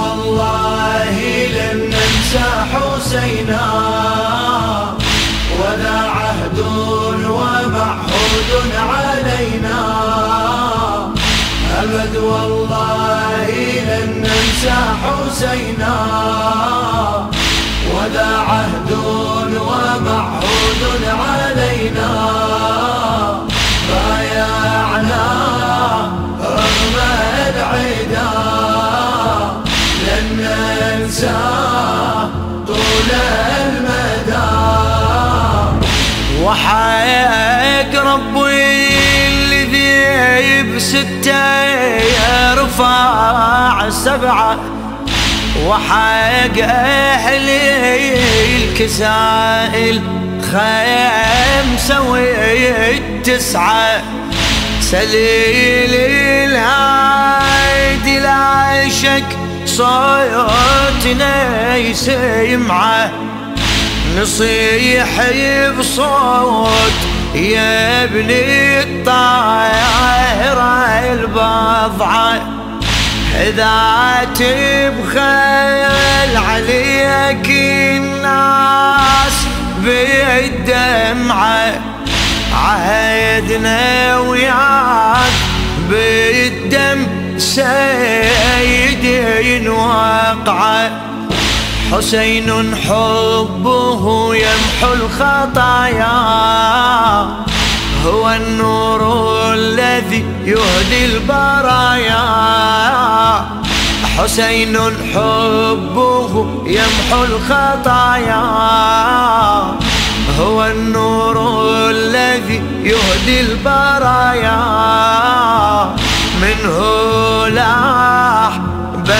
والله لن ننسى حسينا. ولا عهد ومعهود علينا. أبد والله لن ننسى حسينا. ولا عهد ومعهود علينا. طول المدى. وحيك ربي الذي بستة يرفع سبعة. وحق أهلي الكسائل خمسة والتسعة سليل الهايد لا شك صوتنا يسمعه نصيح بصوت يا ابني الطائرة البضعة. إذا تبخل عليك الناس بالدمعة. عهدنا وياك بالدم. سيدي وقعه حسين حبه يمحو الخطايا. هو النور الذي يهدي البرايا. حسين حبه يمحو الخطايا. هو النور الذي يهدي البرايا. منه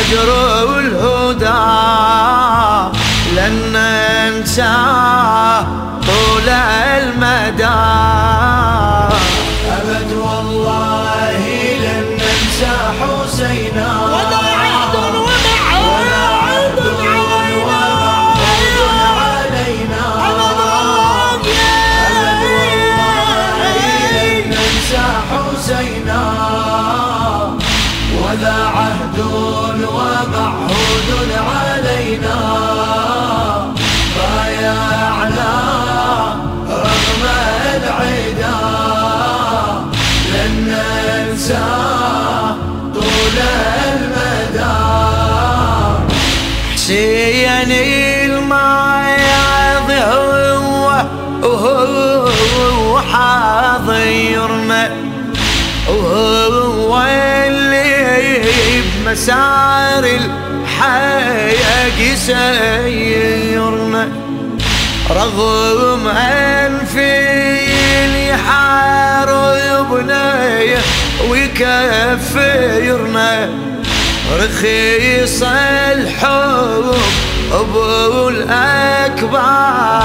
بدر الهدى لن ننساه طول المدى. بمسار الحياة يسيرنا رغم أنفي يحاربنا ويكفرنا رخيص الحب ابو الاكبر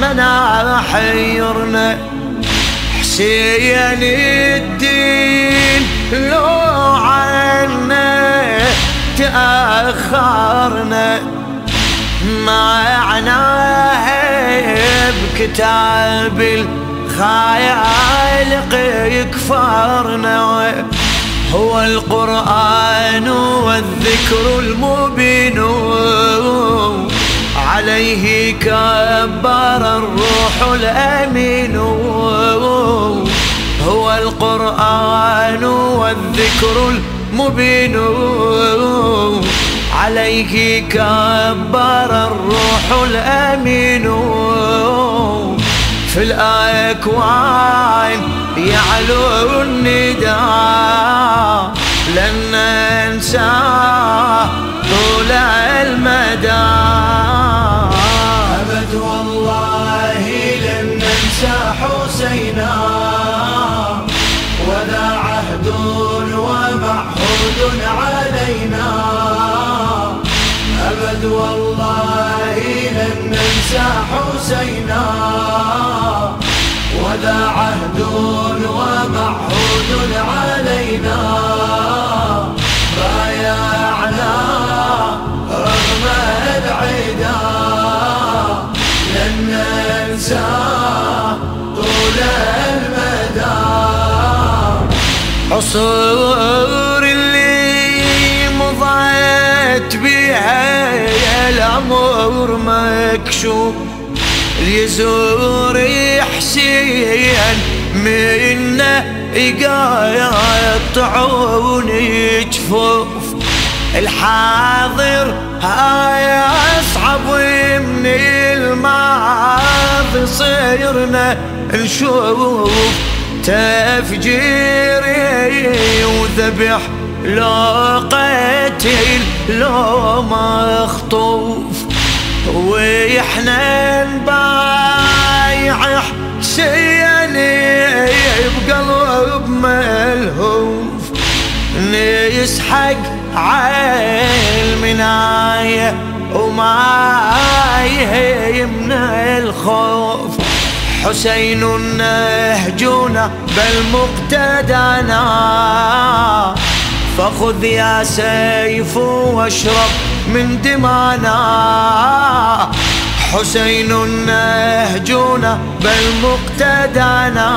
منا حيرنا حسين الدين لو عنا تأخرنا. معناه بكتاب الخالق يكفرنا. هو القرآن والذكر المبين. عليه كبر الروح الأمين. هو القرآن والذكر المبين عليه كبر الروح الأمين في الأكوان يعلو النداء. لن ننساه طول المدى. أبد والله لن ننسى حسينا ولا عهد ومعهود علينا. بايعنا رغم العدا لن ننسى طول المدى. عصور اللي مضت بي الأمر مكشوف يزور حسين منا يقطعون جفوف. الحاضر هاي أصعب من الماضي صيرنا نشوف تفجيري وذبح لو قتل لو مخطوف وإحنا نبايع حسيني بقلب ملهوف نسحق عالمناية وما يهمنا الخوف. حسين نهجونا بل مقتدنا فخذ يا سيف واشرب من دمانا. حسين نهجونا بل مقتدنا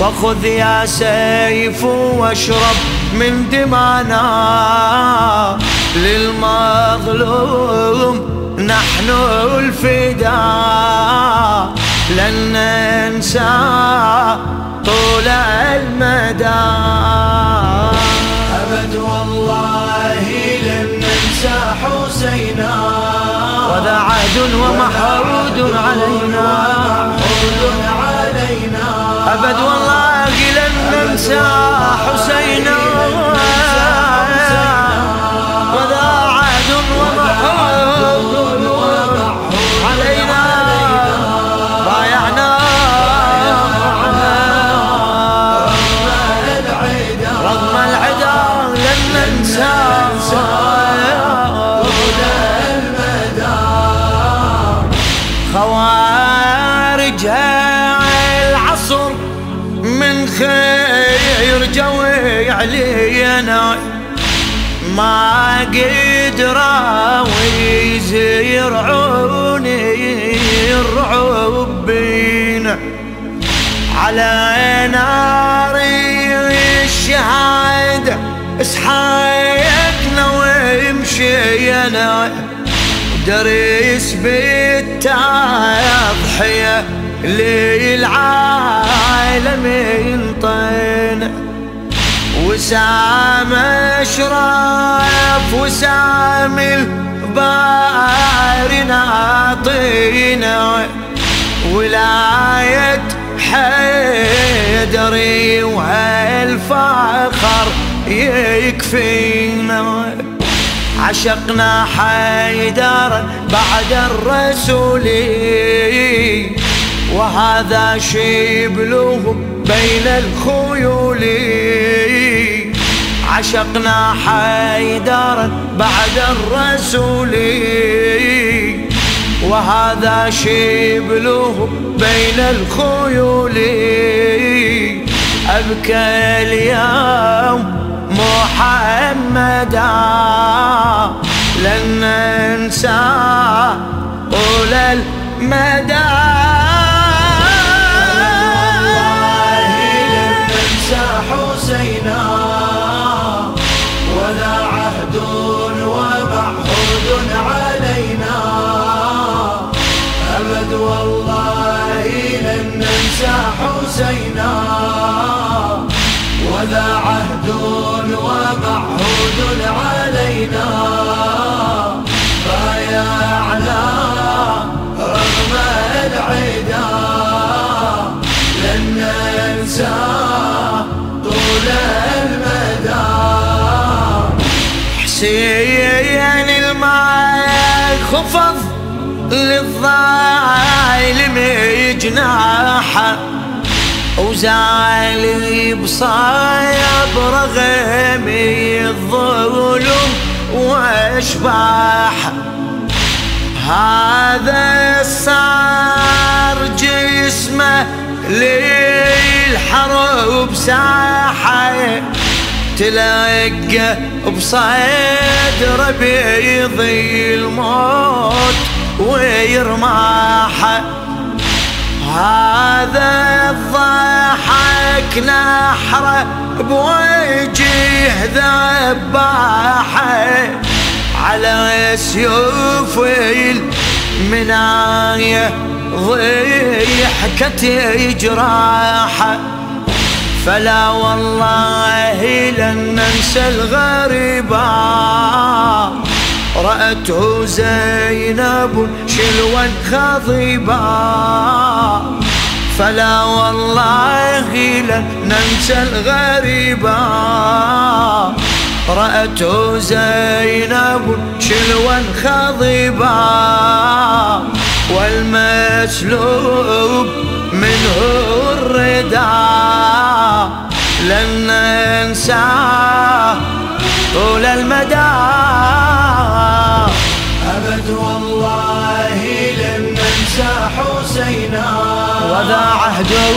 فخذ يا سيف واشرب من دمانا. للمظلوم نحن الفداء لن ننسى طول المدى. ومحرود علينا. خير جوي علينا ما قدروا يزرعوني الرعب بينا على نار الشهادة اسحاقنا ومشينا دريس بالتضحية للعالم ينطينا وسام أشراف وسام البار ناطينا ولاية حيدري وهالفخر يكفينا. عشقنا حيدرا بعد الرسول. وهذا شبله بين الخيول. عشقنا حيدرا بعد الرسول. وهذا شبله بين الخيول. أبكى اليوم محمدا. لن ننسى طول المدى. خفض للظالم جناحه. وزعلي بصايب رغمي الظلم وأشباح. هذا صار جسمه للحرب ساحة. تلقى بصدر بيضي الموت ويرماحه هذا الضحك نحره بوجه ذباحة على سيوف المناية ضيحكت جراحة. فلا والله لن ننسى الغريبة. رأته زينب شلوا خضيبا فلا والله لن ننسى الغريبة. رأته زينب شلوا خضيبا والمسلوب منه طول المدى. أبد والله لن ننسى حسينا. وذا عهده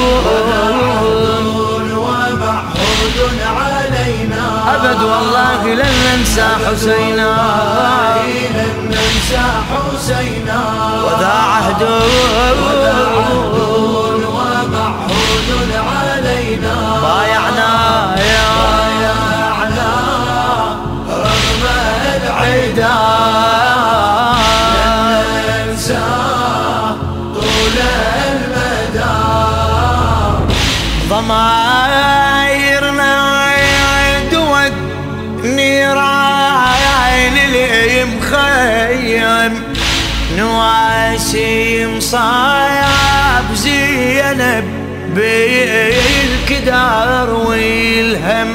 ومعهود علينا. أبد والله لن ننسى حسينا. لن ننسى حسينا. وذا نواسي مصايب زينب بالكدار والهم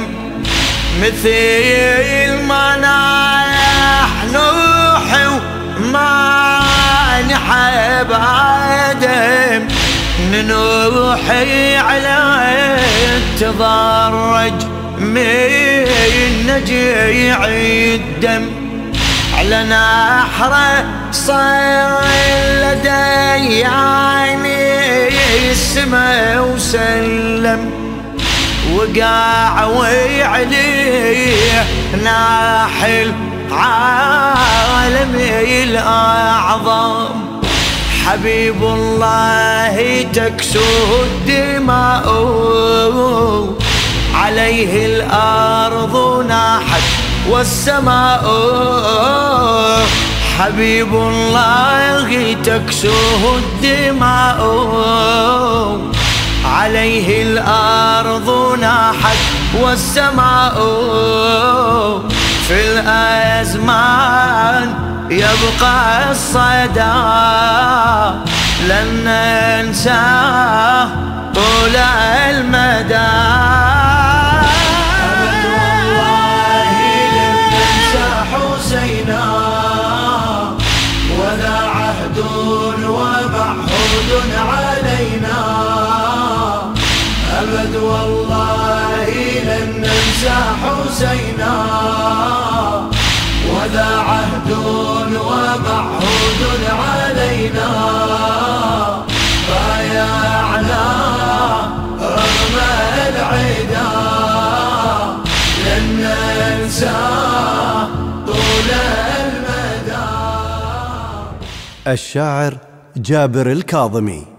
مثل ما ناح نوح وما نحب آدم ننوحي على التضرج من نجيع الدم. على نحره صار لدي عيني السما وسلم. وقع وعليه ناحل عالمي الأعظم. حبيب الله تكسو الدماء. عليه الأرض ناحت والسماء. حبيب الله تكسوه الدماء. عليه الأرض ناحت والسماء. في الأزمان يبقى الصدى. لن ننساه طول المدى. الشاعر جابر الكاظمي.